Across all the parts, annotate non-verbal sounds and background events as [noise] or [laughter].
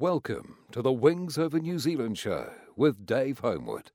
Welcome to the Wings Over New Zealand show with Dave Homewood.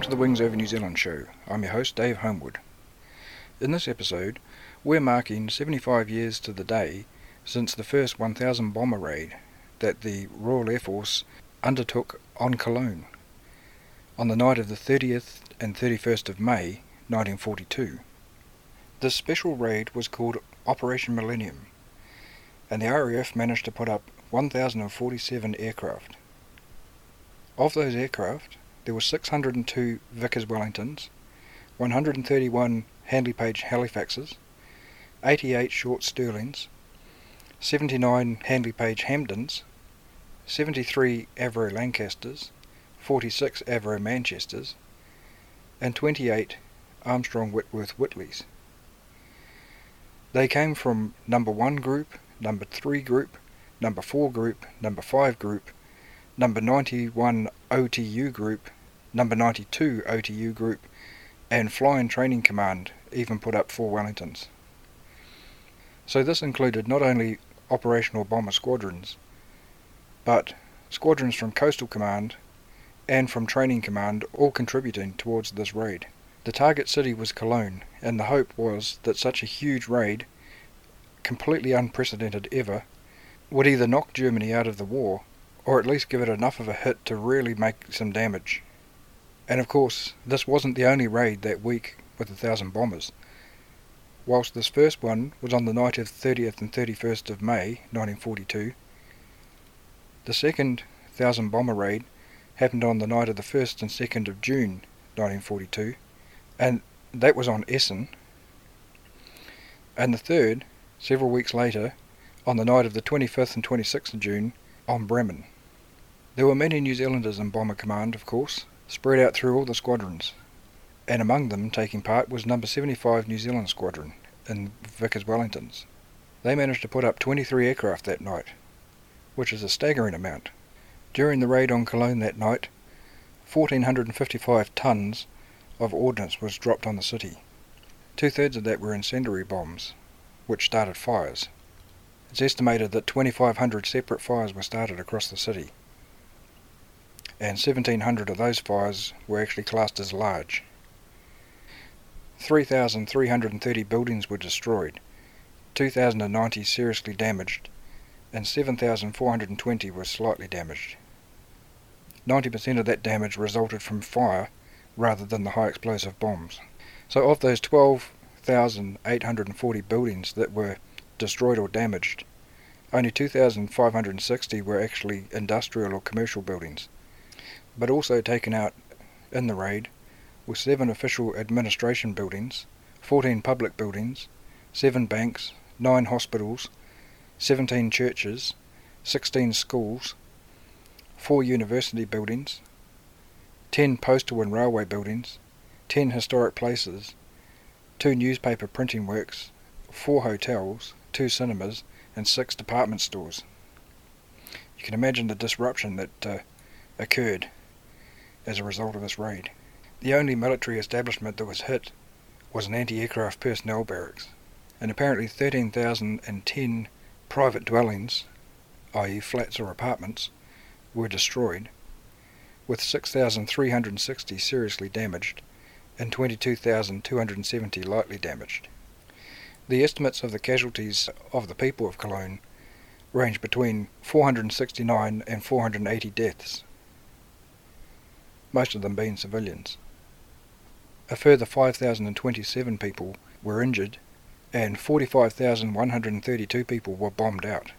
Welcome to the Wings Over New Zealand show. I'm your host, Dave Homewood. In this episode, we're marking 75 years to the day since the first 1000 bomber raid that the Royal Air Force undertook on Cologne on the night of the 30th and 31st of May 1942. This special raid was called Operation Millennium, and the RAF managed to put up 1047 aircraft. Of those aircraft, there were 602 Vickers Wellingtons, 131 Handley Page Halifaxes, 88 Short Stirlings, 79 Handley Page Hampdens, 73 Avro Lancasters, 46 Avro Manchesters, and 28 Armstrong Whitworth Whitleys. They came from number 1 group, number 3 group, number 4 group, number 5 group, number 91 OTU group, number 92 OTU group, and Flying Training Command even put up four Wellingtons. So this included not only operational bomber squadrons, but squadrons from Coastal Command and from Training Command all contributing towards this raid. The target city was Cologne, and the hope was that such a huge raid, completely unprecedented ever, would either knock Germany out of the war or at least give it enough of a hit to really make some damage. And of course, this wasn't the only raid that week with a thousand bombers. Whilst this first one was on the night of 30th and 31st of May 1942, the second thousand bomber raid happened on the night of the 1st and 2nd of June 1942, and that was on Essen. And the third, several weeks later, on the night of the 25th and 26th of June, on Bremen. There were many New Zealanders in Bomber Command, of course, spread out through all the squadrons, and among them taking part was number 75 New Zealand Squadron in Vickers Wellingtons. They managed to put up 23 aircraft that night, which is a staggering amount. During the raid on Cologne that night, 1,455 tons of ordnance was dropped on the city. Two thirds of that were incendiary bombs, which started fires. It's estimated that 2,500 separate fires were started across the city, and 1,700 of those fires were actually classed as large. 3,330 buildings were destroyed, 2,090 seriously damaged, and 7,420 were slightly damaged. 90% of that damage resulted from fire rather than the high explosive bombs. So, of those 12,840 buildings that were destroyed or damaged. Only 2,560 were actually industrial or commercial buildings, but also taken out in the raid were seven official administration buildings, 14 public buildings, seven banks, nine hospitals, 17 churches, 16 schools, four university buildings, 10 postal and railway buildings, 10 historic places, two newspaper printing works, four hotels, two cinemas, and six department stores. You can imagine the disruption that uh, occurred as a result of this raid. The only military establishment that was hit was an anti-aircraft personnel barracks, and apparently 13,010 private dwellings, i.e. flats or apartments, were destroyed, with 6,360 seriously damaged and 22,270 lightly damaged. The estimates of the casualties of the people of Cologne range between 469 and 480 deaths, most of them being civilians. A further 5,027 people were injured and 45,132 people were bombed out.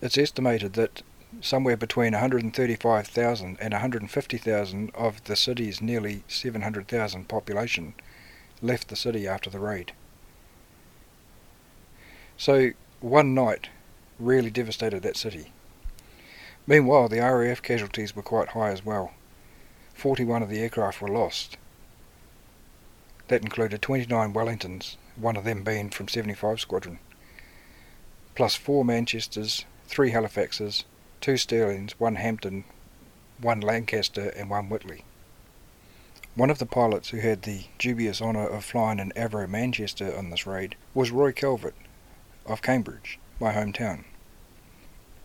It's estimated that somewhere between 135,000 and 150,000 of the city's nearly 700,000 population left the city after the raid. So one night really devastated that city. Meanwhile, the RAF casualties were quite high as well. 41 of the aircraft were lost. That included 29 Wellingtons, one of them being from 75 Squadron, plus 4 Manchesters, 3 Halifaxes, 2 Stirlings, 1 Hampden, 1 Lancaster and 1 Whitley. One of the pilots who had the dubious honour of flying an Avro Manchester on this raid was Roy Calvert of Cambridge, my hometown.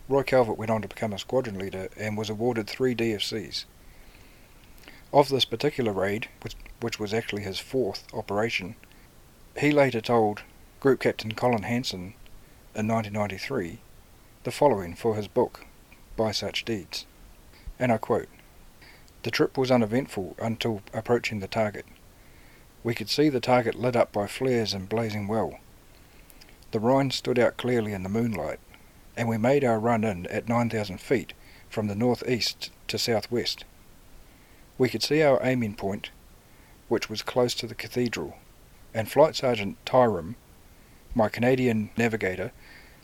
Roy Calvert went on to become a squadron leader and was awarded three DFCs. Of this particular raid, which, which was actually his fourth operation, he later told Group Captain Colin Hanson in 1993 the following for his book, By Such Deeds. And I quote The trip was uneventful until approaching the target. We could see the target lit up by flares and blazing well. The Rhine stood out clearly in the moonlight, and we made our run in at 9,000 feet from the northeast to southwest. We could see our aiming point, which was close to the cathedral, and Flight Sergeant Taerum, my Canadian navigator,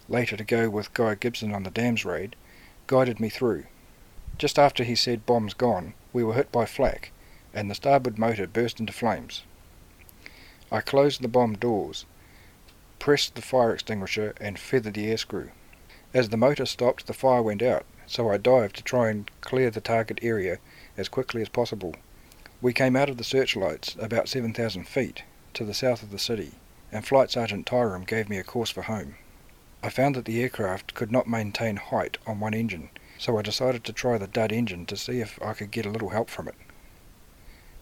later to go with Guy Gibson on the dams raid, guided me through. Just after he said bombs gone, we were hit by flak, and the starboard motor burst into flames. I closed the bomb doors, pressed the fire extinguisher, and feathered the air screw. As the motor stopped, the fire went out, so I dived to try and clear the target area as quickly as possible. We came out of the searchlights about 7,000 feet to the south of the city, and Flight Sergeant Taerum gave me a course for home. I found that the aircraft could not maintain height on one engine, so I decided to try the dud engine to see if I could get a little help from it.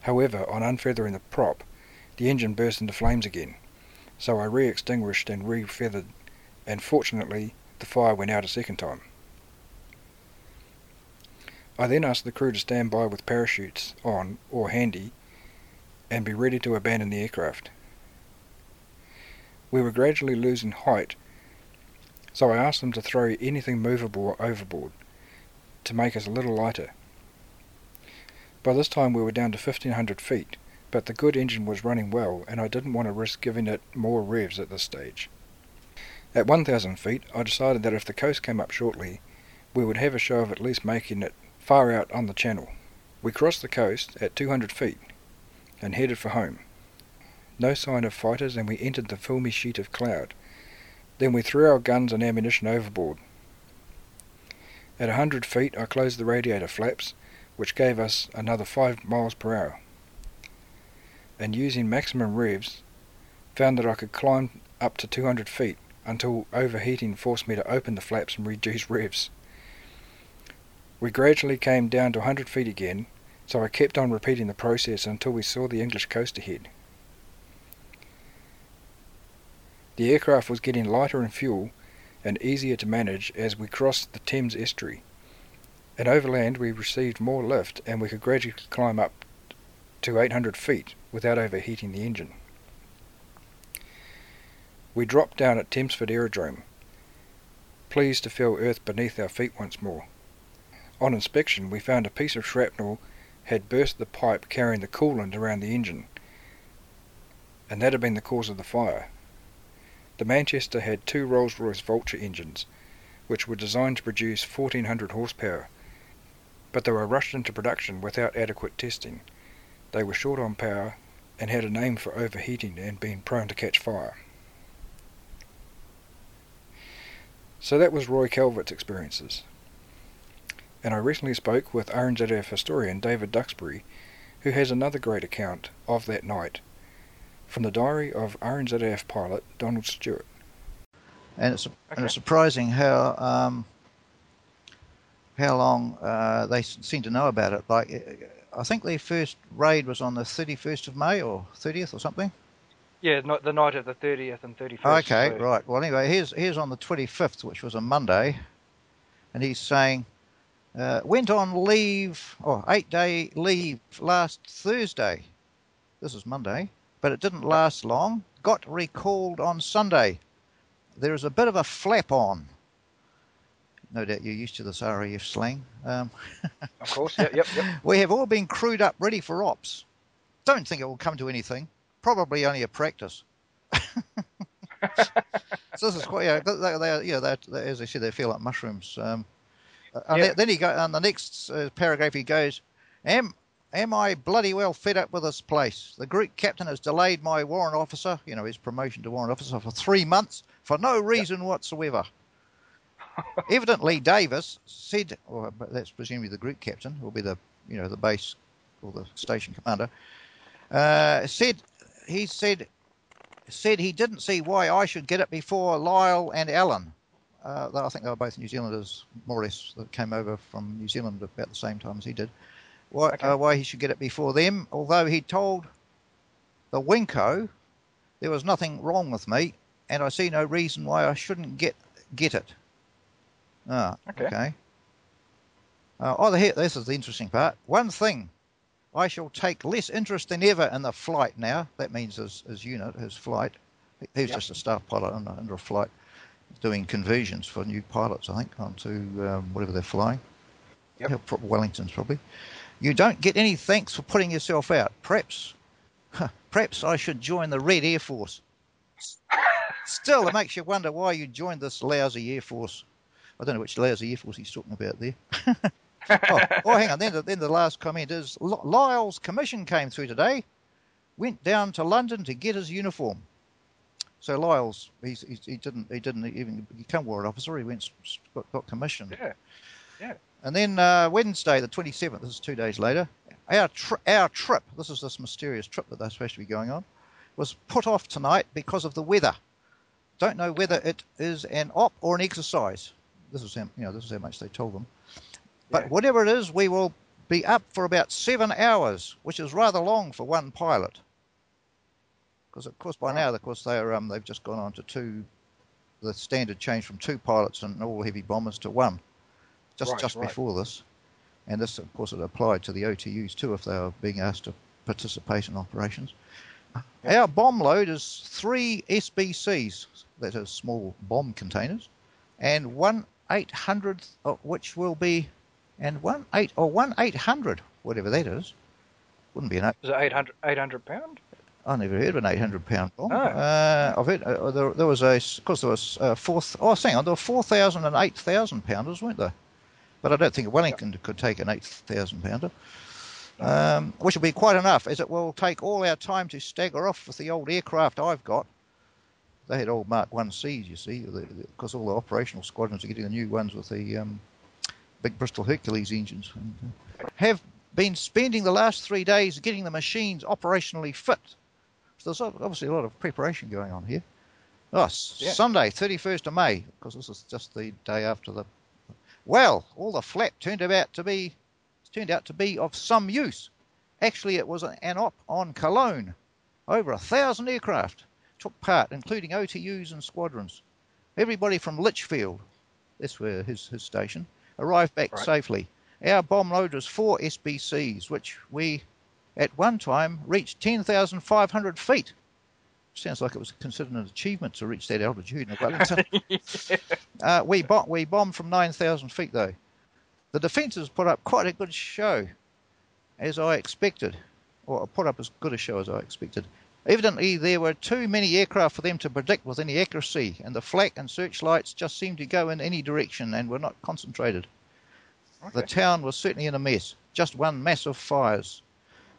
However, on unfeathering the prop, the engine burst into flames again, so I re-extinguished and re-feathered, and fortunately the fire went out a second time. I then asked the crew to stand by with parachutes on or handy and be ready to abandon the aircraft. We were gradually losing height, so I asked them to throw anything movable overboard to make us a little lighter. By this time we were down to 1500 feet, but the good engine was running well and I didn't want to risk giving it more revs at this stage. At 1000 feet I decided that if the coast came up shortly, we would have a show of at least making it far out on the channel. We crossed the coast at 200 feet and headed for home. No sign of fighters and we entered the filmy sheet of cloud. Then we threw our guns and ammunition overboard. At a hundred feet I closed the radiator flaps, which gave us another 5 miles per hour. And using maximum revs, found that I could climb up to 200 feet until overheating forced me to open the flaps and reduce revs. We gradually came down to 100 feet again, so I kept on repeating the process until we saw the English coast ahead. The aircraft was getting lighter in fuel and easier to manage as we crossed the Thames estuary. And overland we received more lift and we could gradually climb up to 800 feet without overheating the engine. We dropped down at Thamesford Aerodrome, pleased to feel earth beneath our feet once more. On inspection, we found a piece of shrapnel had burst the pipe carrying the coolant around the engine, and that had been the cause of the fire. The Manchester had two Rolls-Royce Vulture engines, which were designed to produce 1400 horsepower, but they were rushed into production without adequate testing. They were short on power and had a name for overheating and being prone to catch fire. So that was Roy Calvert's experiences and I recently spoke with RNZAF historian David Duxbury, who has another great account of that night from the diary of RNZAF pilot Donald Stewart. And it's, okay. and it's surprising how um, how long uh, they seem to know about it. Like, I think their first raid was on the 31st of May or 30th or something. Yeah, the night of the 30th and 31st. Okay, so. right. Well, anyway, here's here's on the 25th, which was a Monday, and he's saying uh, went on leave, or oh, eight day leave last Thursday. This is Monday, but it didn't last long. Got recalled on Sunday. There is a bit of a flap on. No doubt you're used to this RAF slang. Um, of course, yep, yep, yep. [laughs] we have all been crewed up, ready for ops. Don't think it will come to anything. Probably only a practice. [laughs] [laughs] so this is quite yeah. They, they, yeah, they, as I said, they feel like mushrooms. Um, and Yeah. then- he go on the next uh, paragraph. He goes, "Am am I bloody well fed up with this place? The Greek captain has delayed my warrant officer, you know, his promotion to warrant officer for three months for no reason whatsoever." [laughs] Evidently, Davis said, or that's presumably the Greek captain, will be the you know the base or the station commander, uh, said he said said he didn't see why I should get it before Lyle and Allen. Uh, I think they were both New Zealanders, more or less, that came over from New Zealand about the same time as he did. Why, Okay. uh, why he should get it before them, although he told the Wingco there was nothing wrong with me, and I see no reason why I shouldn't get get it. Ah, Okay. okay. Uh, oh, here, this is the interesting part. One thing, I shall take less interest than ever in the flight now. That means his, his unit, his flight. He was Yep. just a staff pilot under, under a flight, doing conversions for new pilots, I think, onto um, whatever they're flying. Yep. Yeah, Wellington's probably. You don't get any thanks for putting yourself out. Perhaps, perhaps I should join the Red Air Force. Still, it makes you wonder why you joined this lousy Air Force. I don't know which lousy Air Force he's talking about there. [laughs] oh, oh, hang on. Then, the- then the last comment is L- Lyle's commission came through today. Went down to London to get his uniform. So Lyle's he's, he's, he didn't he didn't even become a warrant officer. He went got, got commissioned. Yeah. And then uh, Wednesday, the 27th, this is two days later, our, tri- our trip, this is this mysterious trip that they're supposed to be going on, was put off tonight because of the weather. Don't know whether it is an op or an exercise. This is how, you know, this is how much they told them. But Yeah. whatever it is, we will be up for about seven hours, which is rather long for one pilot. Because of course by now, of course, they're um, they've just gone on to two. The standard changed from two pilots and all heavy bombers to one, just Right, just right. before this, and this of course it applied to the OTUs too if they were being asked to participate in operations. Our bomb load is three SBCs, that is small bomb containers, and one eight hundredth, of which will be, and one eight or one eight hundred, whatever that is, wouldn't be an Is it 800, 800 pound? I never heard of an 800 pound bomb. Oh. Uh, I've heard, uh, there, there was a, of course, there was uh, four, oh, hang on, there were 4,000 and 8,000 pounders, weren't there? But I don't think Wellington could take an 8,000 pounder, um, which will be quite enough, as it will take all our time to stagger off with the old aircraft I've got. They had old Mark 1Cs, you see, because all the operational squadrons are getting the new ones with the um, big Bristol Hercules engines. Uh, have been spending the last three days getting the machines operationally fit. So there's obviously a lot of preparation going on here. Oh, Yeah. Sunday, 31st of May, because this is just the day after the. Well, all the flap turned out to be turned out to be of some use. Actually, it was an op on Cologne. Over a thousand aircraft took part, including OTUs and squadrons. Everybody from Lichfield, that's where his, his station, arrived back Right. safely. Our bomb load was four SBCs, which we at one time reached 10,500 feet. Sounds like it was considered an achievement to reach that altitude in Wellington. [laughs] uh, we, bo- we bombed from 9,000 feet, though. The defences put up quite a good show, as I expected, or put up as good a show as I expected. Evidently, there were too many aircraft for them to predict with any accuracy, and the flak and searchlights just seemed to go in any direction and were not concentrated. The town was certainly in a mess. Just one mass of fires.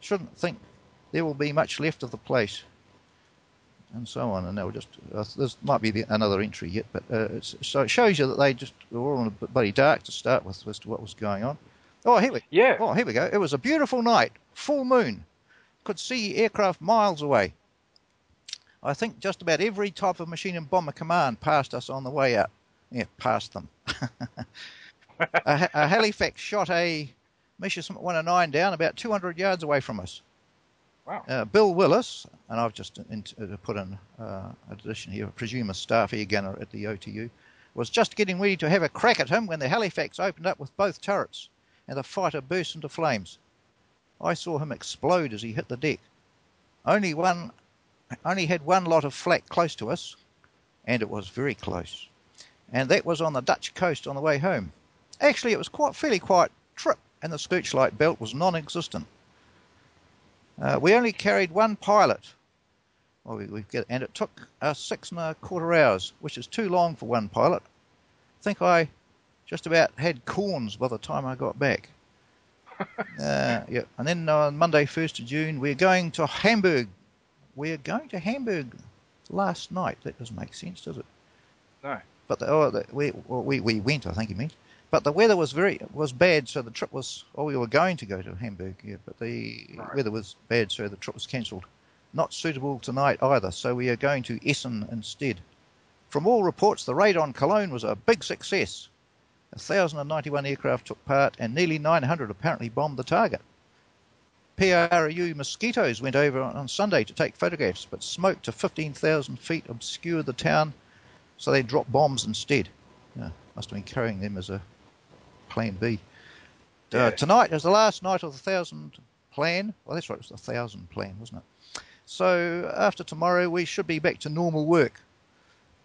Shouldn't think there will be much left of the place. And so on. And they'll just, uh, this might be the, another entry yet, but uh, it's, so it shows you that they just were all in a bit bloody dark to start with as to what was going on. Oh, here we, Yeah. oh, here we go. It was a beautiful night, full moon. Could see aircraft miles away. I think just about every type of machine and bomber command passed us on the way out. Yeah, passed them. [laughs] a, a Halifax shot a Messerschmitt 109 down about 200 yards away from us. Wow. Uh, Bill Willis, and I've just in, uh, put in uh, an addition here, I presume a staff air gunner at the OTU, was just getting ready to have a crack at him when the Halifax opened up with both turrets, and the fighter burst into flames. I saw him explode as he hit the deck. Only one, only had one lot of flak close to us, and it was very close. And that was on the Dutch coast on the way home. Actually, it was quite fairly quiet trip, and the searchlight belt was non-existent. Uh, we only carried one pilot, Well, we, we get, and it took us six and a quarter hours, which is too long for one pilot. I think I just about had corns by the time I got back. [laughs] uh, yeah, and then on Monday, first of June, we're going to Hamburg. We're going to Hamburg last night. That doesn't make sense, does it? No. But the, oh, the, we, well, we we went, I think you meant. But the weather was very was bad, so the trip was. Oh, we were going to go to Hamburg, yeah, but the Right. weather was bad, so the trip was cancelled. Not suitable tonight either, so we are going to Essen instead. From all reports, the raid on Cologne was a big success. 1,091 aircraft took part, and nearly 900 apparently bombed the target. PRU mosquitoes went over on Sunday to take photographs, but smoke to 15,000 feet obscured the town, so they dropped bombs instead. Yeah, must have been carrying them as a plan B. Uh, Yeah. tonight is the last night of the thousand plan. Well, that's right, it was the thousand plan, wasn't it? So after tomorrow, we should be back to normal work.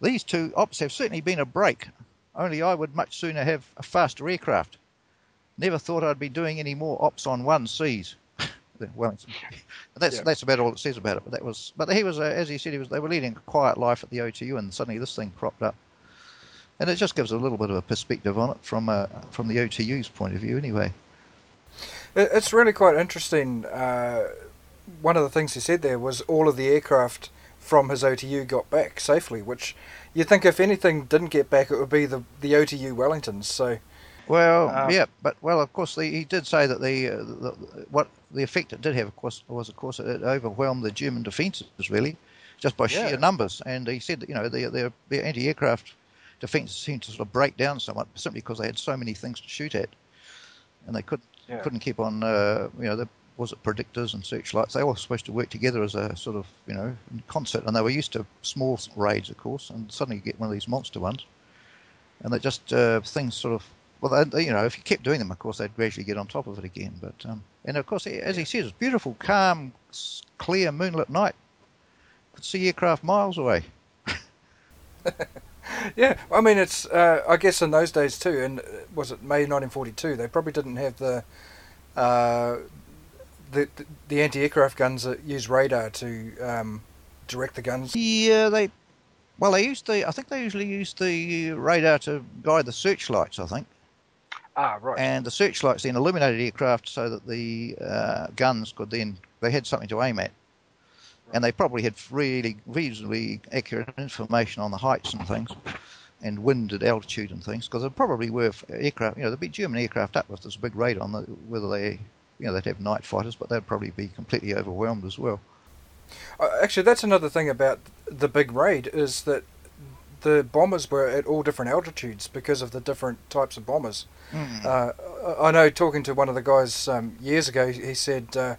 These two ops have certainly been a break. Only I would much sooner have a faster aircraft. Never thought I'd be doing any more ops on one Cs. [laughs] Wellington. That's Yeah. that's about all it says about it. But that was, but he was, uh, as he said, he was. They were leading a quiet life at the OTU, and suddenly this thing cropped up, and it just gives a little bit of a perspective on it from uh, from the OTU's point of view, anyway. It's really quite interesting. Uh, one of the things he said there was all of the aircraft from his OTU got back safely, which you'd think if anything didn't get back, it would be the, the OTU Wellingtons. So, Well, Um, yeah, but well, of course, the, he did say that the, uh, the what the effect it did have, of course, was of course it overwhelmed the German defences really, just by Yeah. sheer numbers. And he said that you know the the, the anti-aircraft defence seemed to sort of break down somewhat simply because they had so many things to shoot at, and they could Yeah. couldn't keep on. Uh, you know, the, was it predictors and searchlights? They were supposed to work together as a sort of you know concert, and they were used to small raids, of course, and suddenly you get one of these monster ones, and they just uh, things sort of well, they, you know, if you kept doing them, of course, they'd gradually get on top of it again. But um, and of course, as he says, it's beautiful, calm, clear moonlit night. Could see aircraft miles away. [laughs] yeah, I mean, it's, uh, I guess in those days too, and uh, was it May 1942, they probably didn't have the, uh, the, the, the anti aircraft guns that use radar to um, direct the guns. Yeah, they. Well, they used the. I think they usually used the radar to guide the searchlights. I think, Ah, right. and the searchlights then illuminated aircraft so that the uh, guns could then they had something to aim at, and they probably had really reasonably accurate information on the heights and things, and wind at altitude and things, because there probably were aircraft. You know, there'd be German aircraft up if there's a big raid on the, whether they. You know, they'd have night fighters, but they'd probably be completely overwhelmed as well. Uh, actually, that's another thing about the big raid is that the bombers were at all different altitudes because of the different types of bombers. Uh, I I know talking to one of the guys um, years ago, he said uh,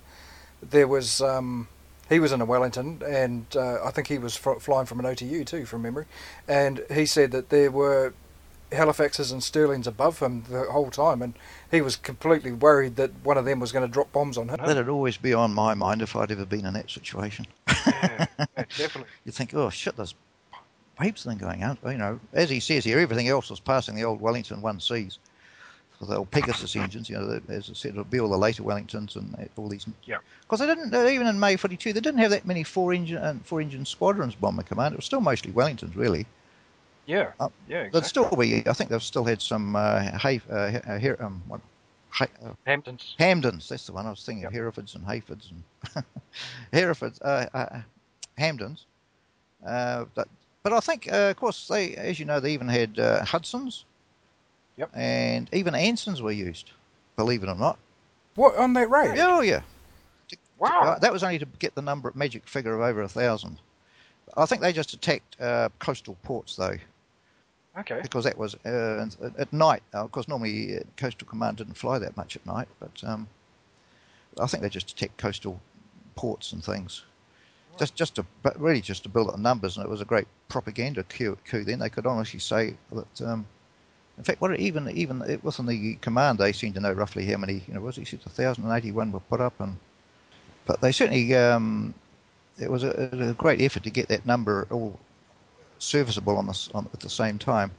there was um, he was in a Wellington, and uh, I think he was fr- flying from an OTU too, from memory, and he said that there were Halifaxes and Stirlings above him the whole time, and he was completely worried that one of them was going to drop bombs on him. That'd always be on my mind if I'd ever been in that situation. yeah, yeah, [laughs] definitely. You think, oh shit, there's heaps of them going out. You know, as he says here, everything else was passing the old Wellington one Cs. The old Pegasus engines, you know, the- as I said, it'll be all the later Wellingtons and uh, all these. Yeah. Because they didn't, uh, even in May 42, they didn't have that many four engine and four engine squadrons bomber command. It was still mostly Wellingtons, really. Yeah, Uh, yeah, There'd still be, I think they've still had some uh, hay, uh, uh, here, um, what, hay, uh, Hamptons. Hampdens, that's the one I was thinking Yep. of. Herefords and Hayfords and [laughs] Herefords, uh, uh. Uh, but, but I think, uh, of course, they, as you know, they even had uh, Hudsons. Yep. And even Ansons were used, believe it or not. What on that raid? Oh yeah. Wow. That was only to get the number magic figure of over a thousand. I think they just attacked uh, coastal ports though, Okay. because that was uh, at- at night. Uh, of course, normally uh, coastal command didn't fly that much at night, but um, I think they just attacked coastal ports and things. Just, just to, but really just to build up the numbers, and it was a great propaganda coup. coup then they could honestly say that. Um, in fact, what it, even even it within the command, they seemed to know roughly how many. You know, was it said 1,081 were put up, and but they certainly um, it was a, a great effort to get that number all serviceable on the, on, at the same time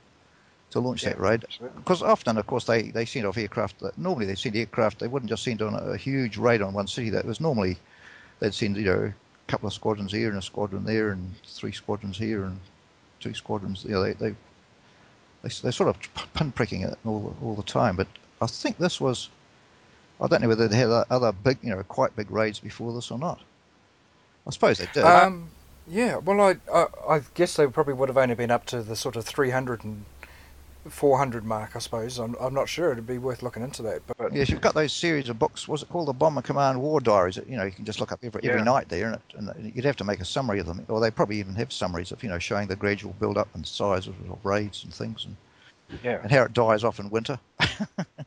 to launch that raid. Because often, of course, they, they send off aircraft. That, normally, they send aircraft. They wouldn't just send on a, a huge raid on one city. That was normally they'd send you know a couple of squadrons here and a squadron there and three squadrons here and two squadrons. You know, they, they, they, they're sort of pinpricking it all, all the time. But I think this was, I don't know whether they had other big, you know, quite big raids before this or not. I suppose they did. Um, yeah, well, I, I, I guess they probably would have only been up to the sort of 300 and 400 mark, I suppose. I'm, I'm not sure. It'd be worth looking into that. But, yes, you've got those series of books. What's it called? The Bomber Command War Diaries. You know, you can just look up every, every Yeah. night there, and, it, and you'd have to make a summary of them, or they probably even have summaries of you know showing the gradual build up and size of, of raids and things, and, Yeah. and how it dies off in winter. [laughs]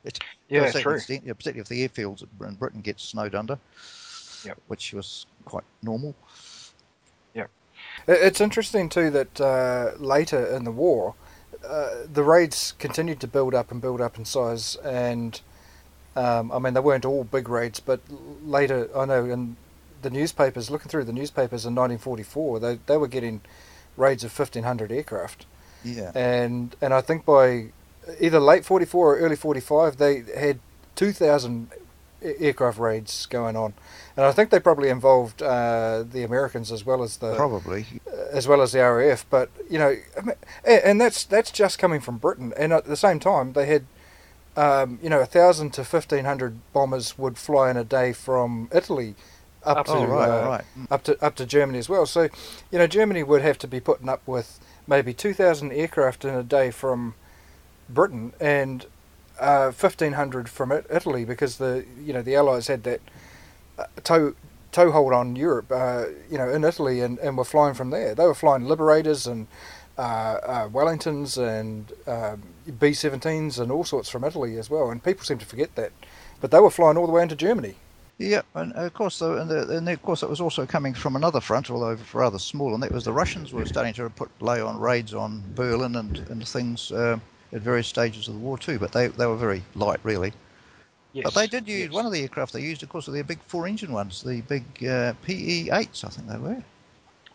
It- Yeah, true. extent, yeah, particularly if the airfields in Britain get snowed under, Yep. which was quite normal. It- It's interesting too that uh, later in the war, uh, the raids continued to build up and build up in size, and um, I mean they weren't all big raids, but later I know in the newspapers, looking through the newspapers in 1944, they they were getting raids of 1,500 aircraft, Yeah. and and I think by either late 44 or early 45 they had 2,000 a- aircraft raids going on, and I think they probably involved uh, the Americans as well as the Probably. as well as the RAF. But you know, I mean, and that's that's just coming from Britain. And at the same time, they had um, you know a thousand to fifteen hundred bombers would fly in a day from Italy up, Up to Oh, right, uh, right. Up to up to Germany as well. So you know, Germany would have to be putting up with maybe two thousand aircraft in a day from Britain and. Uh, fifteen hundred from it, Italy because the you know the Allies had that uh, toe toehold on Europe, uh, you know, in Italy, and, and were flying from there. They were flying Liberators and uh, uh, Wellingtons and um B-17s and all sorts from Italy as well. And people seem to forget that, but they were flying all the way into Germany. Yeah, and of course, the, and, the, and of course, it was also coming from another front, although rather small, and that was the Russians were starting to put lay on raids on Berlin and and things uh, at various stages of the war too. But they they were very light, really. Yes. But they did use yes. one of the aircraft they used, of course, were their big four-engine ones, the big uh, PE-8s, I think they were,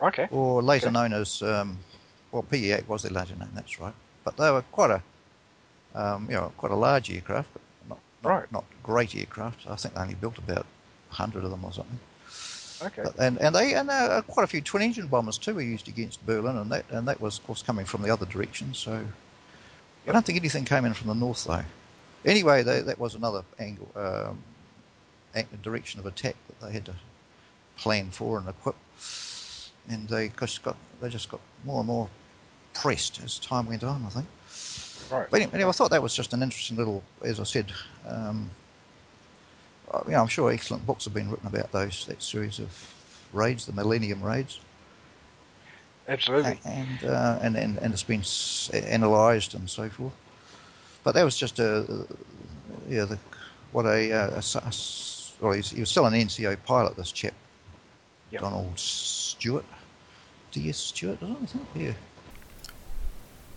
Okay. or later Okay. known as um, well, PE-8 was their later name. That's right. But they were quite a um, you know quite a large aircraft, but not not, Right. not great aircraft. I think they only built about hundred of them or something. Okay. And and they and uh, quite a few twin engine bombers too were used against Berlin, and that and that was of course coming from the other direction. So I don't think anything came in from the north though. Anyway, they, that was another angle, um, direction of attack that they had to plan for and equip, and they just got they just got more and more pressed as time went on. I think. Right. But anyway, I thought that was just an interesting little, as I said, um, uh, you know, I'm sure excellent books have been written about those that series of raids, the Millennium raids, Absolutely. and uh, and, and and it's been analysed and so forth. But that was just a, yeah, the, what a, uh, a s- a s- well, he's, he was still an NCO pilot. This chap, Yep. Donald Stewart, D.S. Stewart, I don't think. Yeah.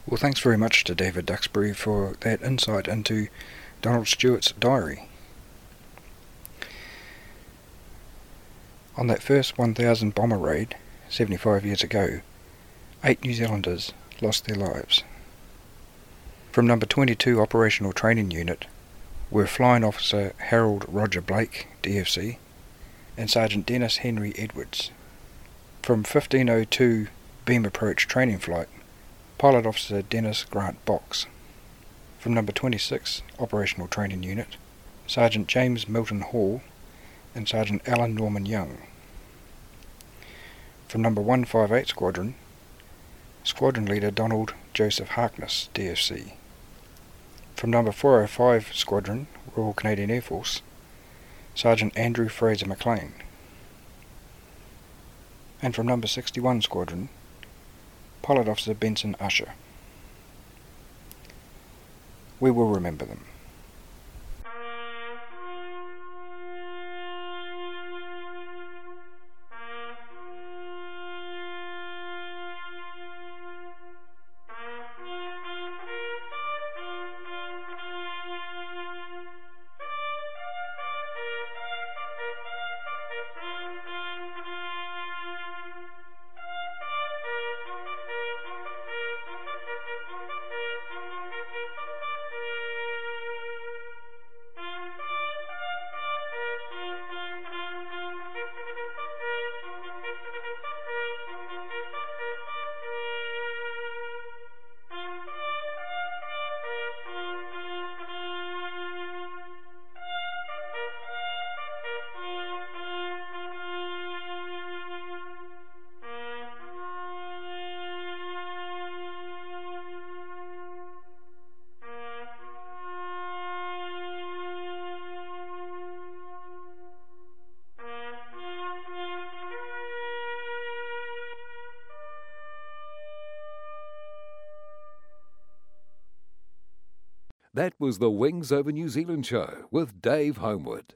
Well, thanks very much to David Duxbury for that insight into Donald Stewart's diary. On that first 1000 bomber raid, 75 years ago, eight New Zealanders lost their lives. From Number 22 Operational Training Unit were Flying Officer Harold Roger Blake, DFC, and Sergeant Dennis Henry Edwards. From 1502 Beam Approach Training Flight, Pilot Officer Dennis Grant Box. From Number 26 Operational Training Unit, Sergeant James Milton Hall and Sergeant Alan Norman Young. From Number 158 Squadron, Squadron Leader Donald Joseph Harkness, DFC. From Number 405 Squadron, Royal Canadian Air Force, Sergeant Andrew Fraser McLean. And from Number 61 Squadron, Pilot Officer Benson Usher. We will remember them. That was the Wings Over New Zealand show with Dave Homewood.